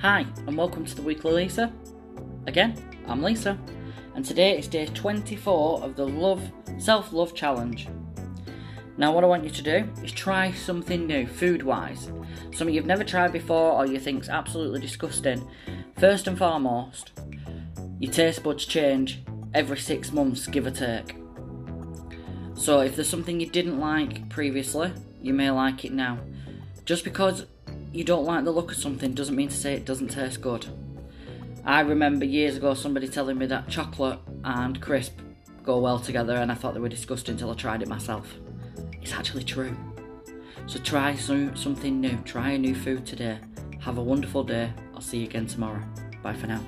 Hi, and welcome to the Weekly Lisa. Again, I'm Lisa, and today is day 24 of the Love Self Love Challenge. Now, what I want you to do is try something new, food wise. Something you've never tried before or you think's absolutely disgusting. First and foremost, your taste buds change every six months, give or take. So, if there's something you didn't like previously, you may like it now. Just because you don't like the look of something doesn't mean to say it doesn't taste good. I remember years ago somebody telling me that chocolate and crisp go well together, and I thought they were disgusting until I tried it myself. It's actually true. So try some, something new, try a new food today. Have a wonderful day. I'll see you again tomorrow. Bye for now.